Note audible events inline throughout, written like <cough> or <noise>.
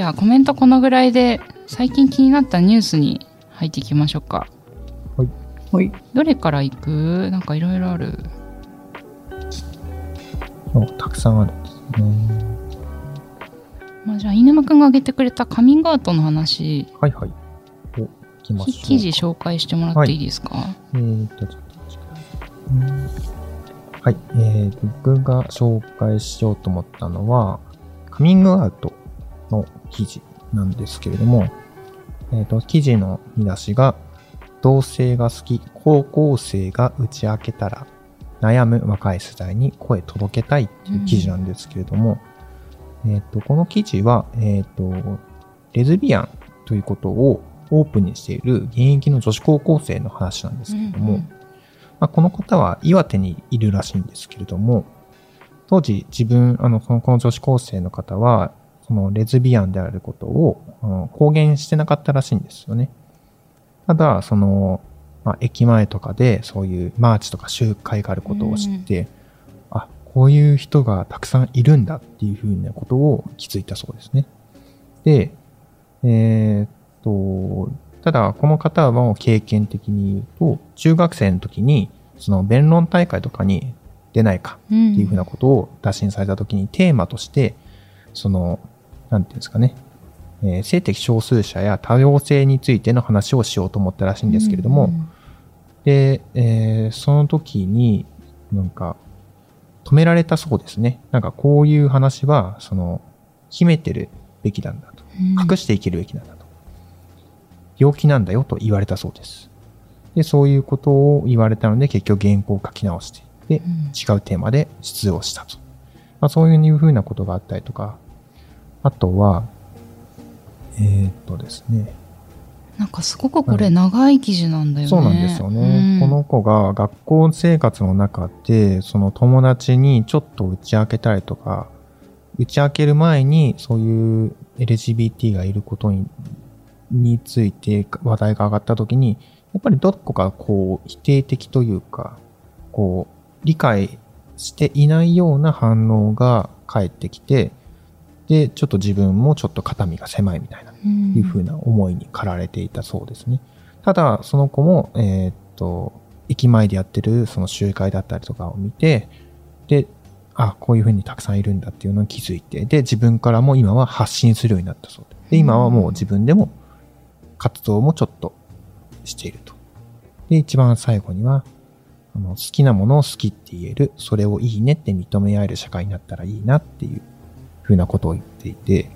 じゃあコメントこのぐらいで最近気になったニュースに入っていきましょうか。はい。どれから行く？なんかいろいろある。おたくさんあるんですね。まあ、じゃあ飯沼くんが挙げてくれたカミングアウトの話、はいはい。お、行きましょう。記事紹介してもらっていいですか、えーと、ちょっとはい。えー、僕が紹介しようと思ったのは、カミングアウトの記事なんですけれども、えーと、記事の見出しが、同性が好き、高校生が打ち明けたら、悩む若い世代に声届けたいっていう記事なんですけれども、えっ、と、この記事は、えっ、と、レズビアンということをオープンにしている現役の女子高校生の話なんですけれども、うんうん。まあ、この方は岩手にいるらしいんですけれども、当時自分、あのこの女子高生の方は、そのレズビアンであることを公言してなかったらしいんですよね。ただ、その、まあ、駅前とかでそういうマーチとか集会があることを知って、あ、こういう人がたくさんいるんだっていうふうなことを気づいたそうですね。で、えーっと、ただ、この方はもう経験的に言うと、中学生の時に、その弁論大会とかに出ないかうんっていうふうなことを打診された時にテーマとして、その、なんていうんですかね、えー性的少数者や多様性についての話をしようと思ったらしいんですけれども、うんで、えーその時に、なんか、止められたそうですね。なんかこういう話は、その、秘めてるべきなんだと。隠していけるべきなんだと。病気なんだよと言われたそうです。で、そういうことを言われたので、結局原稿を書き直して、で、うん違うテーマで出場したと。まあ、そういうふうなことがあったりとか、あとは、えーっとですね、なんかすごくこれ長い記事なんだよね。そうなんですよね。うんこの子が学校生活の中で、その友達にちょっと打ち明けたりとか、打ち明ける前にそういう LGBT がいることにについて話題が上がった時に、やっぱりどこかこう否定的というか、こう理解していないような反応が返ってきて、で、ちょっと自分もちょっと肩身が狭いみたいな。うんいうふうな思いに駆られていたそうですね。ただ、その子も、えーっと、駅前でやってるその集会だったりとかを見て、で、あ、こういうふうにたくさんいるんだっていうのに気づいて、で、自分からも今は発信するようになったそうで。で、今はもう自分でも活動もちょっとしていると。で、一番最後には、あの好きなものを好きって言える、それをいいねって認め合える社会になったらいいなっていうふうなことを言っていて、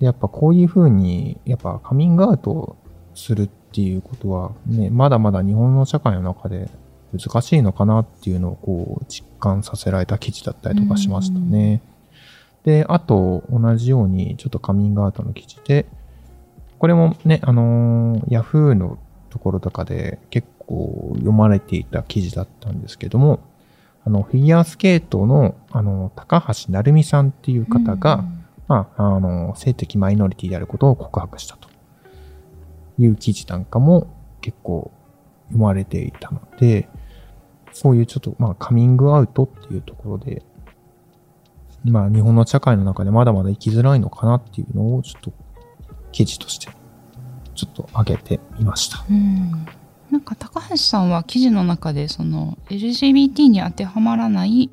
でやっぱこういうふうに、やっぱカミングアウトするっていうことはね、まだまだ日本の社会の中で難しいのかなっていうのをこう実感させられた記事だったりとかしましたね。で、あと同じようにちょっとカミングアウトの記事で、これもね、あのー、ヤフーのところとかで結構読まれていた記事だったんですけども、あの、フィギュアスケートの、あの、高橋成美さんっていう方が、まあ、あの、性的マイノリティであることを告白したと。いう記事なんかも結構読まれていたので、そういうちょっと、まあ、カミングアウトっていうところで、まあ、日本の社会の中でまだまだ生きづらいのかなっていうのを、ちょっと記事として、ちょっと上げてみました。うんなんか高橋さんは記事の中でその LGBT に当てはまらない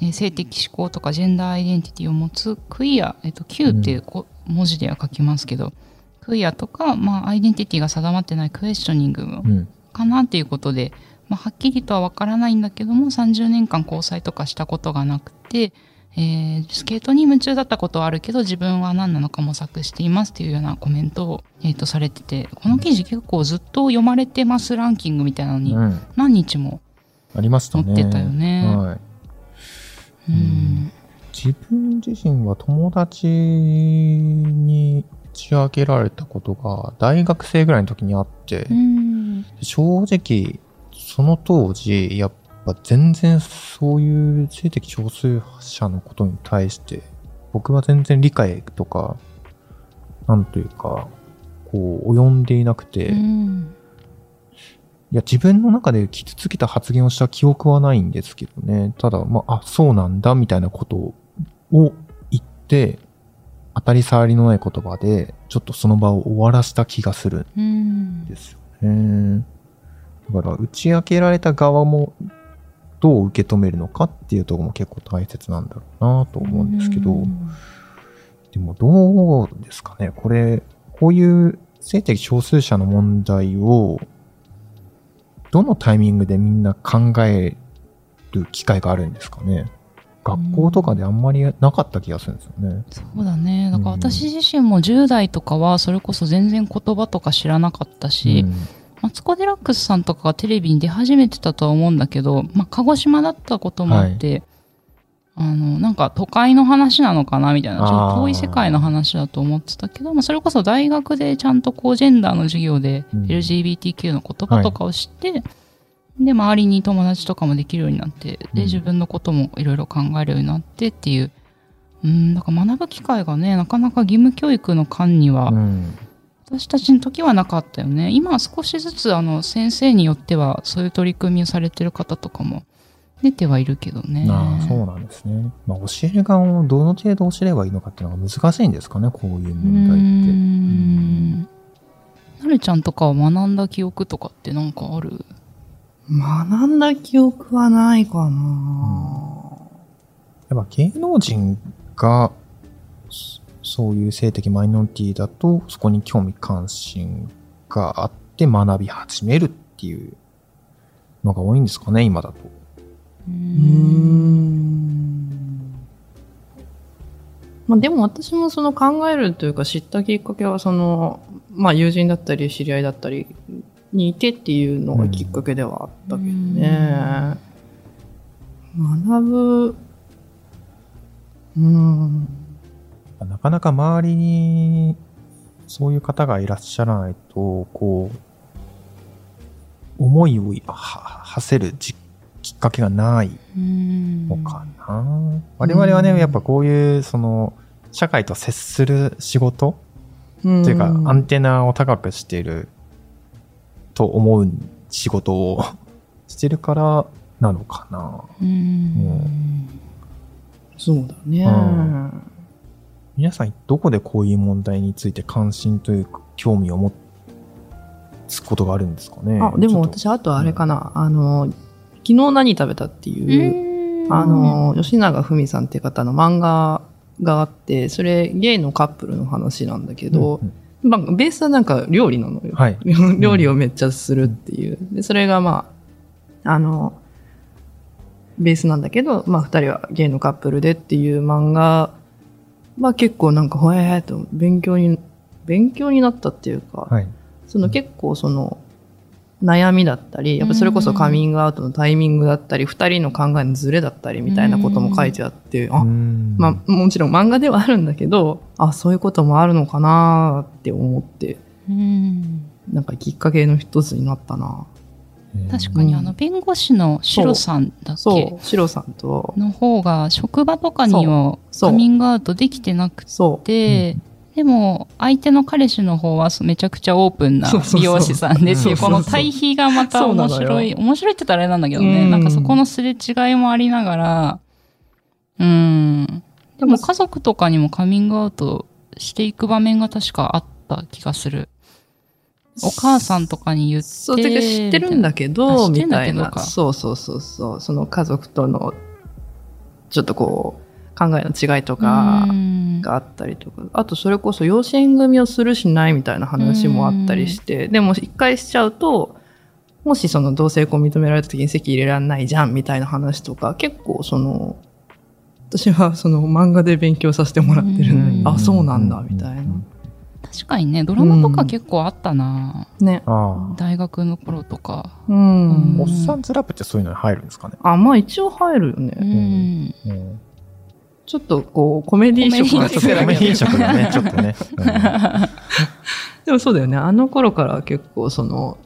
えー性的指向とかジェンダーアイデンティティを持つクイア、えっと、Q っていうこ文字では書きますけど、クイアとか、まあ、アイデンティティが定まってないクエスチョニングうん。かなっていうことで、まあ、はっきりとは分からないんだけども30年間交際とかしたことがなくて、えースケートに夢中だったことはあるけど自分は何なのか模索していますっていうようなコメントを、えー、とされててこの記事結構ずっと読まれてますランキングみたいなのにうん。何日も。載ってたよねはい。うん自分自身は友達に打ち明けられたことが大学生ぐらいの時にあって、うん。正直、その当時、やっぱ全然そういう性的少数者のことに対して、僕は全然理解とか、なんというか、こう、及んでいなくて、うん。いや、自分の中で傷つけた発言をした記憶はないんですけどね。ただ、まあ、あ、そうなんだ、みたいなことを言って、当たり障りのない言葉で、ちょっとその場を終わらせた気がするうんんですよね。だから、打ち明けられた側も、どう受け止めるのかっていうところも結構大切なんだろうなと思うんですけど、うん。でもどうですかね。これ、こういう性的少数者の問題を、どのタイミングでみんな考える機会があるんですかね。学校とかであんまりなかった気がするんですよね。そうだね。だからうん。私自身も10代とかはそれこそ全然言葉とか知らなかったし、うんマツコ・デラックスさんとかがテレビに出始めてたとは思うんだけど、まあ、鹿児島だったこともあって、あの、なんか都会の話なのかなみたいな、ちょっと遠い世界の話だと思ってたけど、まあ、それこそ大学でちゃんとこうジェンダーの授業でうん。LGBTQ の言葉とかを知って、で、周りに友達とかもできるようになって、うん。で、自分のこともいろいろ考えるようになってっていう、うん、だから学ぶ機会がね、なかなか義務教育の間には、うん私たちの時はなかったよね。今は少しずつあの先生によってはそういう取り組みをされてる方とかも出てはいるけどね。ああそうなんですね。まあ、教える側をどの程度教えればいいのかっていうのが難しいんですかね、こういう問題って。ん。なるちゃんとかは学んだ記憶とかってなんかある？学んだ記憶はないかな、やっぱ芸能人がそそういう性的マイノリティだとそこに興味関心があって学び始めるっていうのが多いんですかね今だと。うん。まあでも私もその考えるというか知ったきっかけはその、まあ友人だったり知り合いだったりにいてっていうのがきっかけではあったけどね。学ぶ、うん。なかなか周りにそういう方がいらっしゃらないとこう思いをは馳せるじきっかけがないうんのかな。我々はね、やっぱこういう、その、社会と接する仕事、うんっていうか、アンテナを高くしていると思う仕事を <laughs> してるからなのかな。うんそうだね。うん皆さん、どこでこういう問題について関心というか、興味を持つことがあるんですかね？あ、でも私、あとあれかな、あの、昨日何食べたっていう、うんあの、吉永文さんっていう方の漫画があって、それ、ゲイのカップルの話なんだけどう、んまあ、ベースはなんか料理なのよ。はい。<laughs> 料理をめっちゃするっていう。で、それがまあ、あの、ベースなんだけど、まあ、二人はゲイのカップルでっていう漫画は結構なんか、ほえーっと勉強に、勉強になったっていうか、はい。その結構その悩みだったり、やっぱそれこそカミングアウトのタイミングだったり、二人の考えのズレだったりみたいなことも書いてあって、あ、うんまあもちろん漫画ではあるんだけど、あ、そういうこともあるのかなって思って、うんなんかきっかけの一つになったな。確かにあの弁護士のシロさんだっけ？そう、シロさんと、の方が職場とかにはカミングアウトできてなくそう、て、でも相手の彼氏の方はめちゃくちゃオープンな美容師さんでっていうそうそうそう。この対比がまた面白い、面白いって言ったらあれなんだけどね、うん。なんかそこのすれ違いもありながら、うん。でも家族とかにもカミングアウトしていく場面が確かあった気がする。お母さんとかに言って。そう、てか知ってるんだけあど、みたいな。そうそうそうそう、その家族との、ちょっとこう、考えの違いとか、うん。があったりとか、あとそれこそ養子縁組をするしないみたいな話もあったりして、でも一回しちゃうと、もしその同性婚認められた時に籍入れられないじゃんみたいな話とか、結構その、私はその漫画で勉強させてもらってるのに、うん。あ、そうなんだ、みたいな。確かにね、ドラマとか結構あったな、ね。ああ。大学の頃とか。うん。うんおっさんずラップってそういうのに入るんですかね？あ、まあ一応入るよね。うん。うんちょっとこう、コメディ色がちょっとコメディ色がね、ちょっとね。でもそうだよね。あの頃から結構その、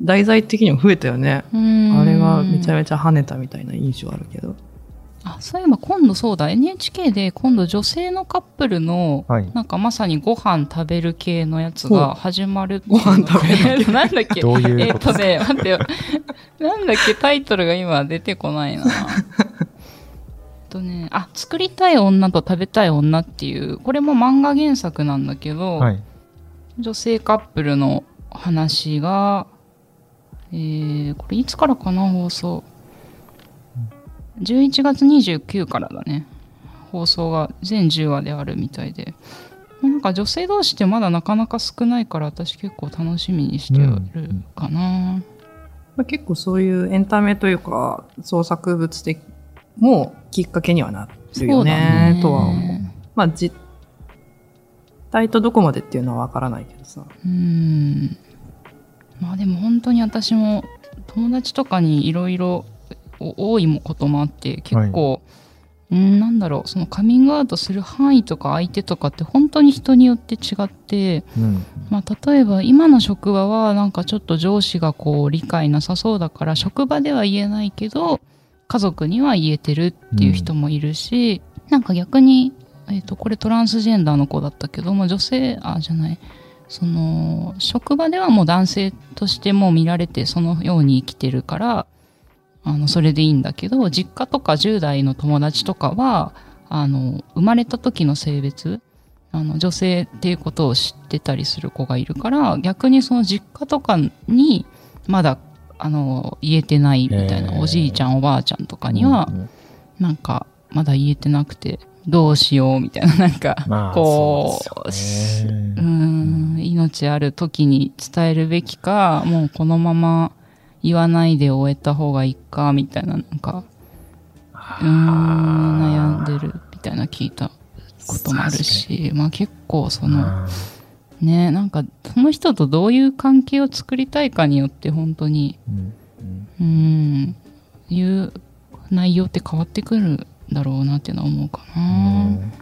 題材的にも増えたよね。あれがめちゃめちゃ跳ねたみたいな印象あるけど。あそういえば今度そうだ。NHK で今度女性のカップルの、はい。なんかまさにご飯食べる系のやつが始まる。ご飯食べる <laughs> なんだっけ？どういうえっこととね待ってよ。なんだっけ？タイトルが今出てこないな。<laughs> えっとねあ作りたい女と食べたい女っていうこれも漫画原作なんだけど、はい。女性カップルの話が、えー、これいつからかな？放送11月29からだね。放送が全10話であるみたいで。なんか女性同士ってまだなかなか少ないから私結構楽しみにしてるかな、まあ、結構そういうエンタメというか、創作物的もきっかけにはなるよね、とは思う。まあ、実態とどこまでっていうのはわからないけどさ。うん。まあでも本当に私も友達とかにいろいろ多いこともあって結構、うんなんだろうそのカミングアウトする範囲とか相手とかって本当に人によって違って、うん。まあ、例えば今の職場はなんかちょっと上司がこう理解なさそうだから職場では言えないけど家族には言えてるっていう人もいるし、なんか逆に、えっとこれトランスジェンダーの子だったけども女性あじゃないその職場ではもう男性としても見られてそのように生きてるからあのそれでいいんだけど実家とか10代の友達とかはあの生まれた時の性別あの女性っていうことを知ってたりする子がいるから逆にその実家とかにまだあの言えてないみたいな、おじいちゃんおばあちゃんとかには、うんなんかまだ言えてなくてどうしようみたいななんか、まあ、こそううねん。命ある時に伝えるべきかもうこのまま言わないで終えた方がいいかみたいななんかうーん悩んでるみたいな聞いたこともあるしまあ結構そのあねなんかその人とどういう関係を作りたいかによって本当にーうん。んいう内容って変わってくるんだろうなっていうのは思うかな。うん。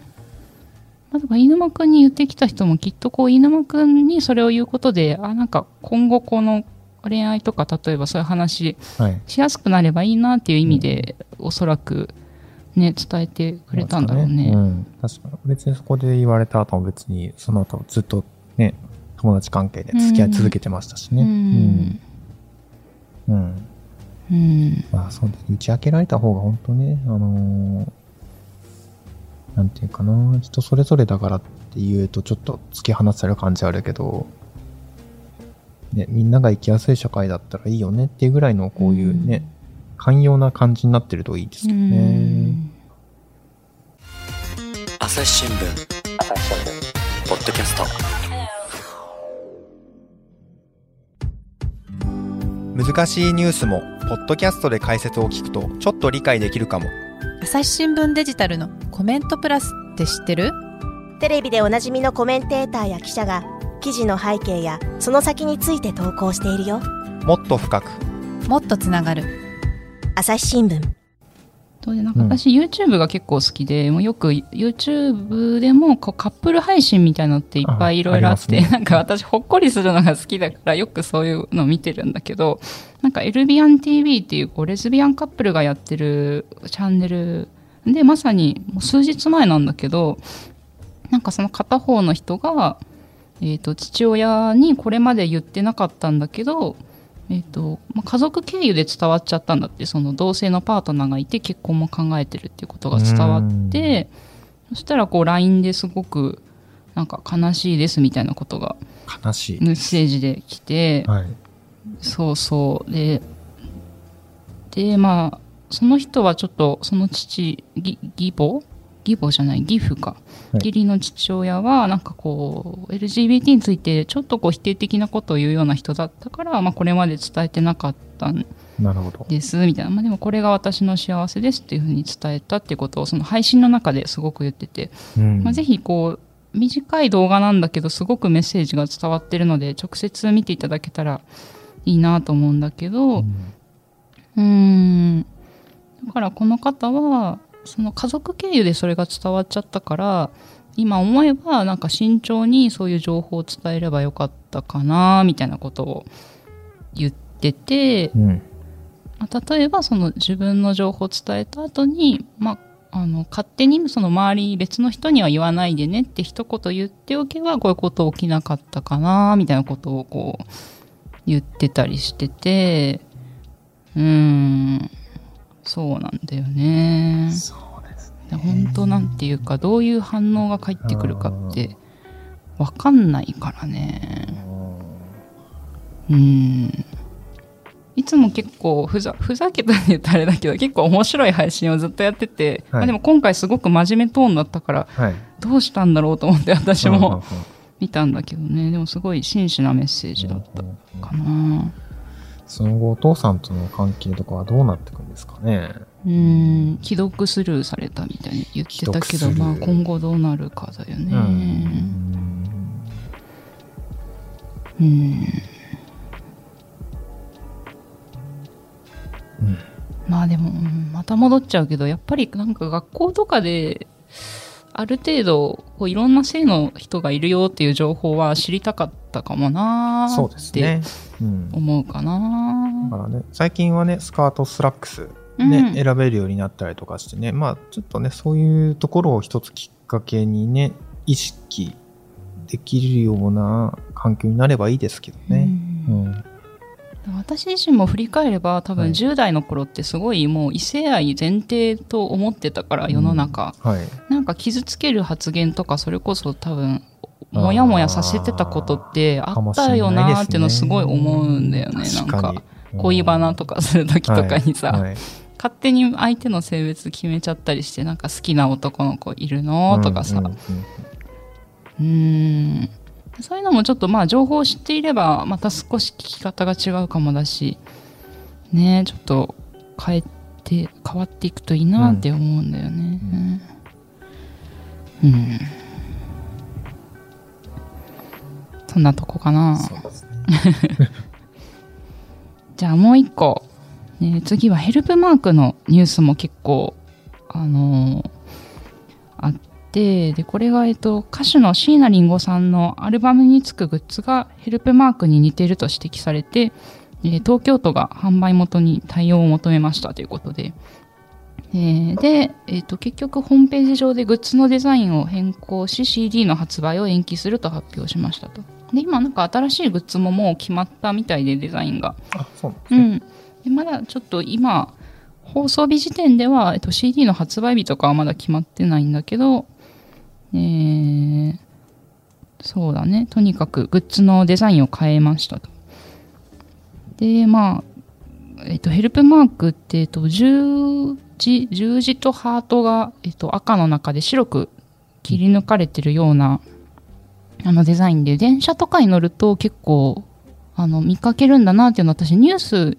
まあ、だから飯沼くんに言ってきた人もきっとこう飯沼くんにそれを言うことであなんか今後この恋愛とか例えばそういう話はい。しやすくなればいいなっていう意味で、おそらくね伝えてくれたんだろうね。うん。確かに。別にそこで言われた後も別に、その後ずっとね、友達関係で付き合い続けてましたしね。うんうん。うん。うんまあそうです。打ち明けられた方が本当ね、あのーなんていうかな、人それぞれだからっていうとちょっと突き放される感じあるけど、ね、みんなが生きやすい社会だったらいいよねっていうぐらいのこういうね、寛容な感じになってるといいですけどね。朝日新聞。ポッドキャスト。難しいニュースもポッドキャストで解説を聞くとちょっと理解できるかも。朝日新聞デジタルのコメントプラスって知ってる？テレビでおなじみのコメンテーターや記者が記事の背景やその先について投稿しているよ。もっと深く。もっとつながる。朝日新聞。そうでなんか私 YouTube が結構好きで、もうよく YouTube でもこうカップル配信みたいなのっていっぱいいろいろあってね。なんか私ほっこりするのが好きだからよくそういうの見てるんだけどなんかエルビアン TV っていうこうレズビアンカップルがやってるチャンネルでまさにもう数日前なんだけどなんかその片方の人が、えー、と父親にこれまで言ってなかったんだけどえーとまあ、家族経由で伝わっちゃったんだってその同性のパートナーがいて結婚も考えてるっていうことが伝わってそしたらこう LINE ですごくなんか悲しいですみたいなことが悲しい。メッセージで来て、はい。そうそうででまあその人はちょっとその父義義母義母じゃない義父か、はい。義理の父親はなんかこう LGBT についてちょっとこう否定的なことを言うような人だったから、まあ、これまで伝えてなかったん。ですみたいな、まあ、でもこれが私の幸せですっていうふうに伝えたってことをその配信の中ですごく言ってて、うん。まあ、ぜひこう短い動画なんだけどすごくメッセージが伝わってるので直接見ていただけたらいいなと思うんだけど。うん。うーん。だからこの方はその家族経由でそれが伝わっちゃったから今思えばなんか慎重にそういう情報を伝えればよかったかなみたいなことを言ってて、うん。まあ例えばその自分の情報を伝えた後に、まあ、あの勝手にその周り別の人には言わないでねって一言言っておけばこういうこと起きなかったかなみたいなことをこう言ってたりしててうーんそうなんだよね。そうですね。本当なんていうかどういう反応が返ってくるかってわかんないからね。うん。いつも結構ふざふざけたって言ったらあれだけど結構面白い配信をずっとやってて、はい。まあ、でも今回すごく真面目トーンだったからはい。どうしたんだろうと思って私も見たんだけどね。でもすごい真摯なメッセージだったかなその後、お父さんとの関係とかはどうなっていくんですかね？うん。既読スルーされたみたいに言ってたけど、まあ、今後どうなるかだよね。うん。まあでも、うんまた戻っちゃうけどやっぱりなんか学校とかである程度こういろんな性の人がいるよっていう情報は知りたかったかもなーそうですってね。うん。思うかなだからね、最近はね、スカート、スラックス、ね、うん選べるようになったりとかしてね、まあ、ちょっとね、そういうところを一つきっかけにね、意識できるような環境になればいいですけどね。うん。私自身も振り返れば多分はい10代の頃ってすごいもう異性愛前提と思ってたから世の中、はい。なんか傷つける発言とかそれこそ多分もやもやさせてたことってあったよなーっていうのすごい思うんだよね。なんか恋バナとかする時とかにさ、勝手に相手の性別決めちゃったりしてなんか好きな男の子いるのとかさ。うんそういうのもちょっとまあ情報を知っていればまた少し聞き方が違うかもだしねちょっと変えて変わっていくといいなって思うんだよね。うん、うんそんなとこかなそうですね。<laughs> じゃあもう一個、ね、次はヘルプマークのニュースも結構、あのーあって、で、これが、えっと、歌手の椎名林檎さんのアルバムにつくグッズがヘルプマークに似ていると指摘されて、えー東京都が販売元に対応を求めましたということで、えーで、えっと結局ホームページ上でグッズのデザインを変更し CD の発売を延期すると発表しましたと。で、今なんか新しいグッズももう決まったみたいでデザインが。あ、そうなんですね。うん、でまだちょっと今放送日時点では、えっと、CD の発売日とかはまだ決まってないんだけど、えーそうだねとにかくグッズのデザインを変えましたとでまあ、えっと、ヘルプマークって、えっと、十字十字とハートが、えっと、赤の中で白く切り抜かれてるようなあのデザインで電車とかに乗ると結構あの見かけるんだなっていうのは私ニュース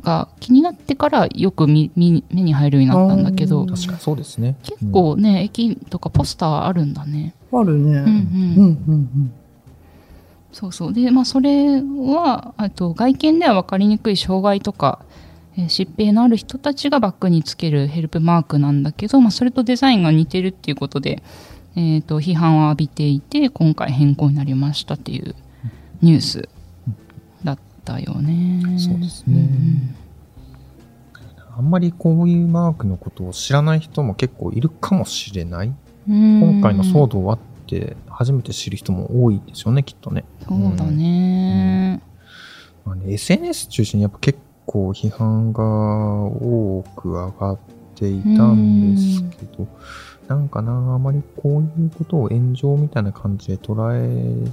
が気になってからよく見見目に入るようになったんだけど確かにそうですね。結構ね、駅とかポスターあるんだね。あるね。うんうんうんうんそうそう。で、まあそれは、あと外見では分かりにくい障害とか、えー疾病のある人たちがバックにつけるヘルプマークなんだけど、まあそれとデザインが似てるっていうことで、えっ、と、批判を浴びていて、今回変更になりましたっていうニュースだったよね。そうですね。あんまりこういうマークのことを知らない人も結構いるかもしれない。うん今回の騒動はって初めて知る人も多いでしょうね、きっとね。そうだね。まあね SNS 中心にやっぱ結構批判が多く上がっていたんですけど、なんかな、あまりこういうことを炎上みたいな感じで捉え、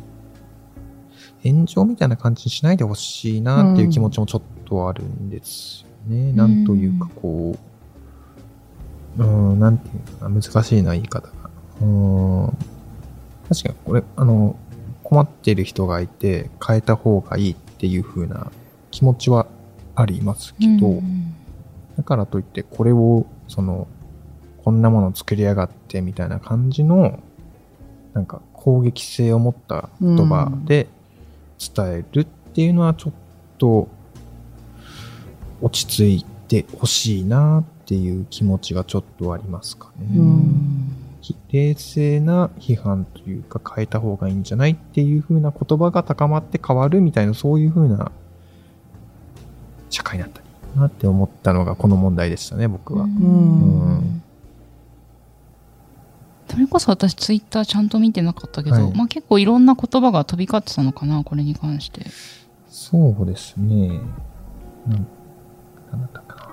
炎上みたいな感じにしないでほしいなっていう気持ちもちょっとあるんですよね。なんというかこう、うん、なんていうのかな、難しいな、言い方が。うん、確かにこれ、あの、困ってる人がいて変えた方がいいっていう風な気持ちはありますけど、うんだからといってこれをそのこんなもの作りやがってみたいな感じのなんか攻撃性を持った言葉で伝えるっていうのはちょっと落ち着いてほしいなっっていう気持ちがちょっとありますかね。冷静な批判というか変えた方がいいんじゃないっていう風な言葉が高まって変わるみたいなそういう風な社会になったなって思ったのがこの問題でしたね、僕は。ううんれこそ私ツイッターちゃんと見てなかったけど、はいまあ結構いろんな言葉が飛び交ってたのかなこれに関してそうですね。なんだったかな。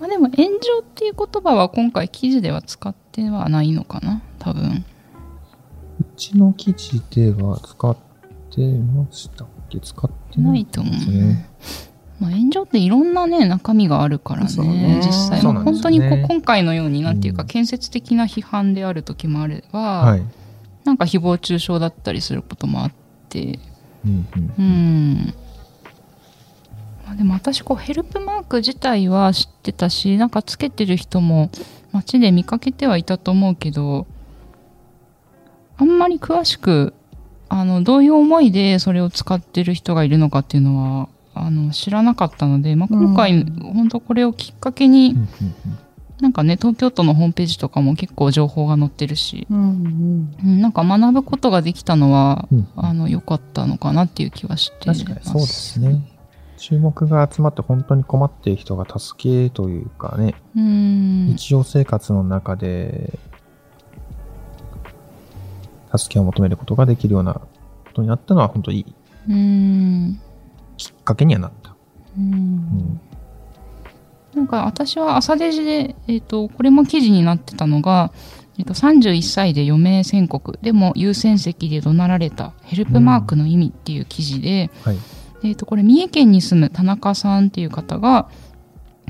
まあでも炎上っていう言葉は今回記事では使ってはないのかな多分うちの記事では使ってましたっけ？使ってなないいと思う、ね。まあ、炎上っていろんなね中身があるからねね。実際、ね。本当にこう今回のようになんていうかうん建設的な批判である時もあれば、はい。なんか誹謗中傷だったりすることもあって。うんうん。うん。まあ、でも私こうヘルプマーク自体は知ってたしなんかつけてる人も街で見かけてはいたと思うけどあんまり詳しくあのどういう思いでそれを使ってる人がいるのかっていうのはあの知らなかったので、まあ、今回、うん本当これをきっかけに、なんかね東京都のホームページとかも結構情報が載ってるし、うん。うん、なんか学ぶことができたのは、うん。あの良かったのかなっていう気はしてます。確かにそうですね。注目が集まって本当に困っている人が助けというかね、うん。日常生活の中で助けを求めることができるようなことになったのは本当にいい。うんきっかけにはなった。ううんんなんか私は朝デジで、えっとこれも記事になってたのが、えっと31歳で余命宣告でも優先席で怒鳴られたヘルプマークの意味っていう記事で、はい。えっとこれ三重県に住む田中さんっていう方が、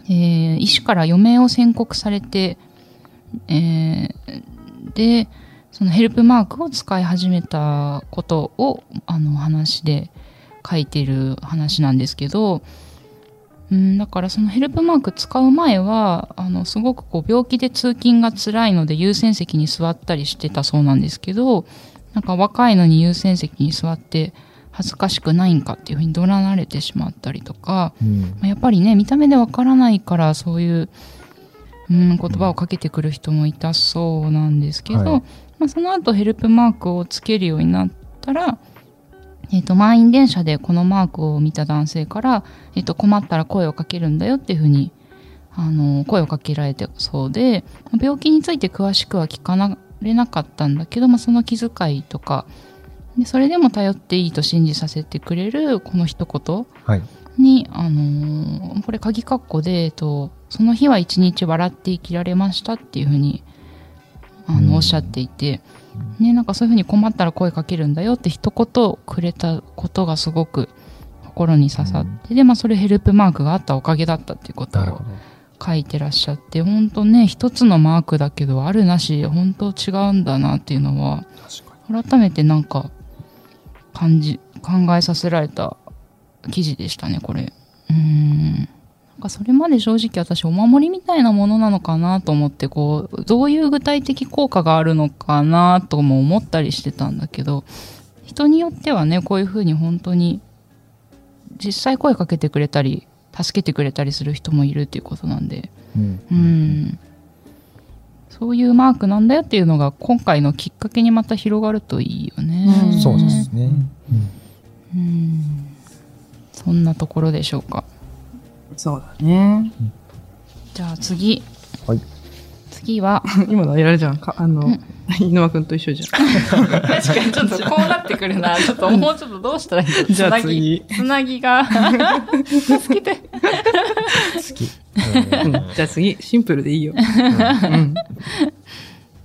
えー医師から余命を宣告されて、えーでそのヘルプマークを使い始めたことをあの話で書いてる話なんですけど、うん、だからそのヘルプマーク使う前はあのすごくこう病気で通勤が辛いので優先席に座ったりしてたそうなんですけどなんか若いのに優先席に座って恥ずかしくないんかっていうふうに怒られてしまったりとか、うん。まあやっぱりね見た目でわからないからそういう、うん、言葉をかけてくる人もいたそうなんですけど、はい。まあ、その後ヘルプマークをつけるようになったら、えっと満員電車でこのマークを見た男性から、えっと困ったら声をかけるんだよっていうふうにあの声をかけられてそうで病気について詳しくは聞かれなかったんだけど、まあ、その気遣いとかでそれでも頼っていいと信じさせてくれるこの一言はい。に、あのーこれ鍵括弧で、えっと、その日は一日笑って生きられましたっていうふうにあの、うんおっしゃっていて、ね、なんかそういうふうに困ったら声かけるんだよって一言くれたことがすごく心に刺さって、で、まあそれヘルプマークがあったおかげだったっていうことを。書いてらっしゃって、本当ね、一つのマークだけど、あるなし、本当違うんだなっていうのは、改めてなんか感じ考えさせられた記事でしたねこれ。うんかそれまで正直私お守りみたいなものなのかなと思ってこうどういう具体的効果があるのかなとも思ったりしてたんだけど人によってはねこういうふうに本当に実際声かけてくれたり助けてくれたりする人もいるっていうことなんでに。うん。うんそういうマークなんだよっていうのが今回のきっかけにまた広がるといいよね。うんそうですね。うんうんそんなところでしょうか。そうだね。じゃあ次。はい次は、<laughs> 今のあれじゃん。か <laughs> あの、犬間くんと一緒じゃん。確かにちょっとこうなってくるな。<laughs> ちょっともうちょっとどうしたらいいんだろうじゃあつなぎ次。つなぎが。助けて。好き。うんじゃあ次、シンプルでいいよ。うん。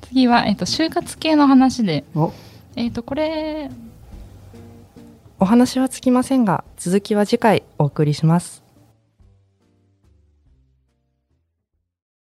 次は、えっと、就活系の話で。おえっと、これ、お話はつきませんが、続きは次回お送りします。